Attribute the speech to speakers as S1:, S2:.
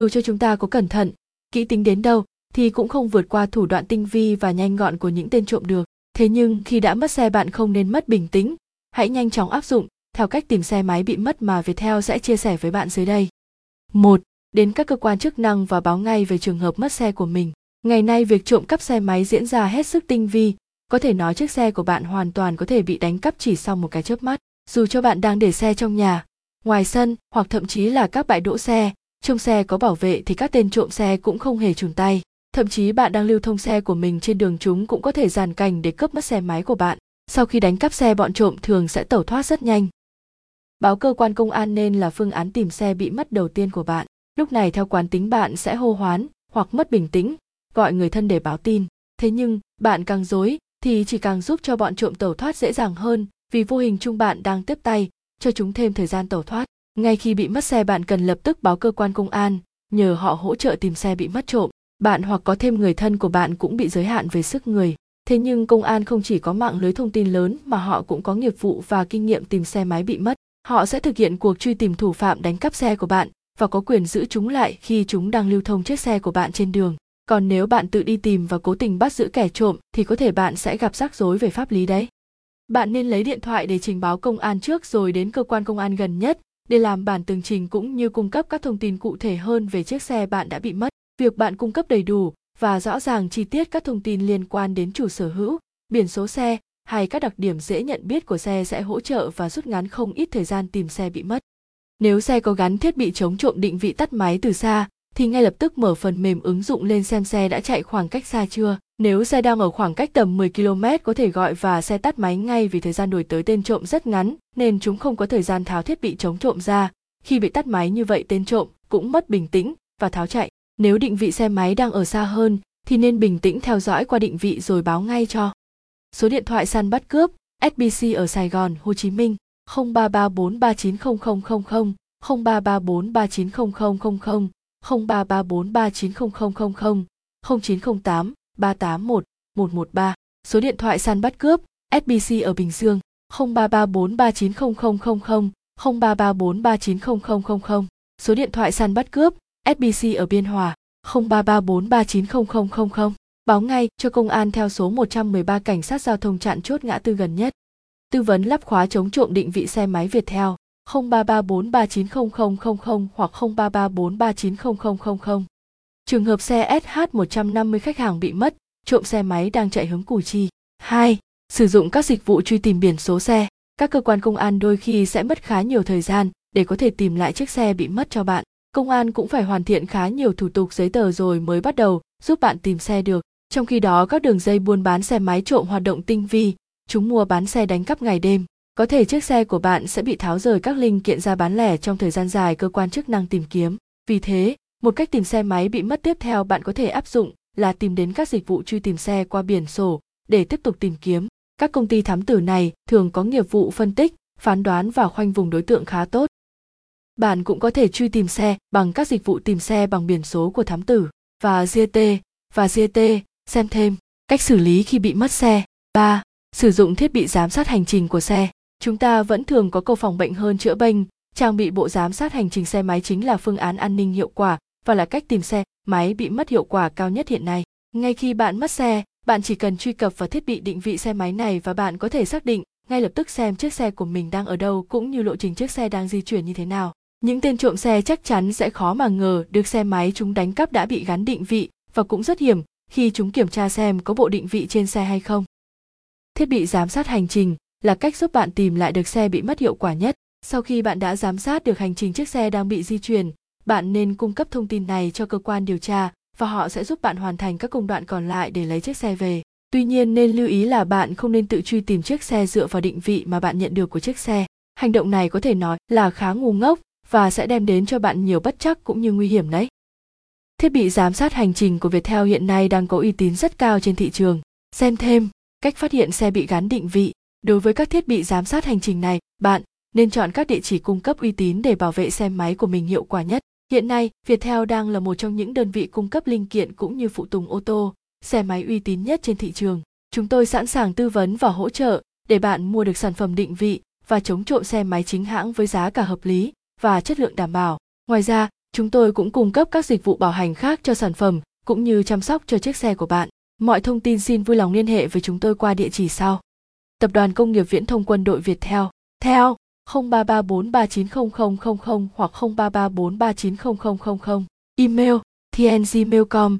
S1: dù cho chúng ta có cẩn thận kỹ tính đến đâu thì cũng không vượt qua thủ đoạn tinh vi và nhanh gọn của những tên trộm được thế nhưng khi đã mất xe bạn không nên mất bình tĩnh hãy nhanh chóng áp dụng theo cách tìm xe máy bị mất mà Viettel sẽ chia sẻ với bạn dưới đây. 1. Đến các cơ quan chức năng và báo ngay về trường hợp mất xe của mình. Ngày nay việc trộm cắp xe máy diễn ra hết sức tinh vi, có thể nói chiếc xe của bạn hoàn toàn có thể bị đánh cắp chỉ sau một cái chớp mắt. Dù cho bạn đang để xe trong nhà, ngoài sân hoặc thậm chí là các bãi đỗ xe, trong xe có bảo vệ thì các tên trộm xe cũng không hề chùn tay. Thậm chí bạn đang lưu thông xe của mình trên đường chúng cũng có thể dàn cảnh để cướp mất xe máy của bạn. Sau khi đánh cắp xe bọn trộm thường sẽ tẩu thoát rất nhanh. Báo cơ quan công an nên là phương án tìm xe bị mất đầu tiên của bạn. Lúc này theo quán tính bạn sẽ hô hoán hoặc mất bình tĩnh, gọi người thân để báo tin. Thế nhưng, bạn càng dối thì chỉ càng giúp cho bọn trộm tẩu thoát dễ dàng hơn vì vô hình chung bạn đang tiếp tay cho chúng thêm thời gian tẩu thoát. Ngay khi bị mất xe bạn cần lập tức báo cơ quan công an, nhờ họ hỗ trợ tìm xe bị mất trộm. Bạn hoặc có thêm người thân của bạn cũng bị giới hạn về sức người. Thế nhưng công an không chỉ có mạng lưới thông tin lớn mà họ cũng có nghiệp vụ và kinh nghiệm tìm xe máy bị mất. Họ sẽ thực hiện cuộc truy tìm thủ phạm đánh cắp xe của bạn và có quyền giữ chúng lại khi chúng đang lưu thông chiếc xe của bạn trên đường. Còn nếu bạn tự đi tìm và cố tình bắt giữ kẻ trộm thì có thể bạn sẽ gặp rắc rối về pháp lý đấy. Bạn nên lấy điện thoại để trình báo công an trước rồi đến cơ quan công an gần nhất để làm bản tường trình cũng như cung cấp các thông tin cụ thể hơn về chiếc xe bạn đã bị mất. Việc bạn cung cấp đầy đủ và rõ ràng chi tiết các thông tin liên quan đến chủ sở hữu, biển số xe hay các đặc điểm dễ nhận biết của xe sẽ hỗ trợ và rút ngắn không ít thời gian tìm xe bị mất. Nếu xe có gắn thiết bị chống trộm định vị tắt máy từ xa, thì ngay lập tức mở phần mềm ứng dụng lên xem xe đã chạy khoảng cách xa chưa. Nếu xe đang ở khoảng cách tầm 10 km có thể gọi và xe tắt máy ngay vì thời gian đuổi tới tên trộm rất ngắn nên chúng không có thời gian tháo thiết bị chống trộm ra. Khi bị tắt máy như vậy tên trộm cũng mất bình tĩnh và tháo chạy. Nếu định vị xe máy đang ở xa hơn thì nên bình tĩnh theo dõi qua định vị rồi báo ngay cho. Số điện thoại săn bắt cướp SBC ở Sài Gòn, Hồ Chí Minh 0334390000 0334390000 0334390000 0908 381 113 Số điện thoại săn bắt cướp SBC ở Bình Dương 0334390000 0334390000 Số điện thoại săn bắt cướp SBC ở Biên Hòa 0334390000 báo ngay cho công an theo số 113 cảnh sát giao thông chặn chốt ngã tư gần nhất. Tư vấn lắp khóa chống trộm định vị xe máy Viettel 0334390000 hoặc 0334390000. Trường hợp xe SH150 khách hàng bị mất, trộm xe máy đang chạy hướng Củ Chi. 2. Sử dụng các dịch vụ truy tìm biển số xe. Các cơ quan công an đôi khi sẽ mất khá nhiều thời gian để có thể tìm lại chiếc xe bị mất cho bạn. Công an cũng phải hoàn thiện khá nhiều thủ tục giấy tờ rồi mới bắt đầu giúp bạn tìm xe được. Trong khi đó các đường dây buôn bán xe máy trộm hoạt động tinh vi, chúng mua bán xe đánh cắp ngày đêm. Có thể chiếc xe của bạn sẽ bị tháo rời các linh kiện ra bán lẻ trong thời gian dài cơ quan chức năng tìm kiếm. Vì thế, một cách tìm xe máy bị mất tiếp theo bạn có thể áp dụng là tìm đến các dịch vụ truy tìm xe qua biển sổ để tiếp tục tìm kiếm. Các công ty thám tử này thường có nghiệp vụ phân tích, phán đoán và khoanh vùng đối tượng khá tốt. Bạn cũng có thể truy tìm xe bằng các dịch vụ tìm xe bằng biển số của thám tử và GT và GT xem thêm cách xử lý khi bị mất xe 3. Sử dụng thiết bị giám sát hành trình của xe. Chúng ta vẫn thường có câu phòng bệnh hơn chữa bệnh, trang bị bộ giám sát hành trình xe máy chính là phương án an ninh hiệu quả và là cách tìm xe máy bị mất hiệu quả cao nhất hiện nay. Ngay khi bạn mất xe, bạn chỉ cần truy cập vào thiết bị định vị xe máy này và bạn có thể xác định ngay lập tức xem chiếc xe của mình đang ở đâu cũng như lộ trình chiếc xe đang di chuyển như thế nào. Những tên trộm xe chắc chắn sẽ khó mà ngờ được xe máy chúng đánh cắp đã bị gắn định vị và cũng rất hiểm khi chúng kiểm tra xem có bộ định vị trên xe hay không. Thiết bị giám sát hành trình là cách giúp bạn tìm lại được xe bị mất hiệu quả nhất. Sau khi bạn đã giám sát được hành trình chiếc xe đang bị di chuyển, bạn nên cung cấp thông tin này cho cơ quan điều tra và họ sẽ giúp bạn hoàn thành các công đoạn còn lại để lấy chiếc xe về. Tuy nhiên nên lưu ý là bạn không nên tự truy tìm chiếc xe dựa vào định vị mà bạn nhận được của chiếc xe. Hành động này có thể nói là khá ngu ngốc và sẽ đem đến cho bạn nhiều bất chắc cũng như nguy hiểm đấy. Thiết bị giám sát hành trình của Viettel hiện nay đang có uy tín rất cao trên thị trường. Xem thêm, cách phát hiện xe bị gắn định vị. Đối với các thiết bị giám sát hành trình này, bạn nên chọn các địa chỉ cung cấp uy tín để bảo vệ xe máy của mình hiệu quả nhất. Hiện nay, Viettel đang là một trong những đơn vị cung cấp linh kiện cũng như phụ tùng ô tô, xe máy uy tín nhất trên thị trường. Chúng tôi sẵn sàng tư vấn và hỗ trợ để bạn mua được sản phẩm định vị và chống trộm xe máy chính hãng với giá cả hợp lý và chất lượng đảm bảo. Ngoài ra, Chúng tôi cũng cung cấp các dịch vụ bảo hành khác cho sản phẩm cũng như chăm sóc cho chiếc xe của bạn. Mọi thông tin xin vui lòng liên hệ với chúng tôi qua địa chỉ sau. Tập đoàn Công nghiệp Viễn thông Quân đội Việt theo, theo 0334390000 hoặc 0334390000. Email thngmail.com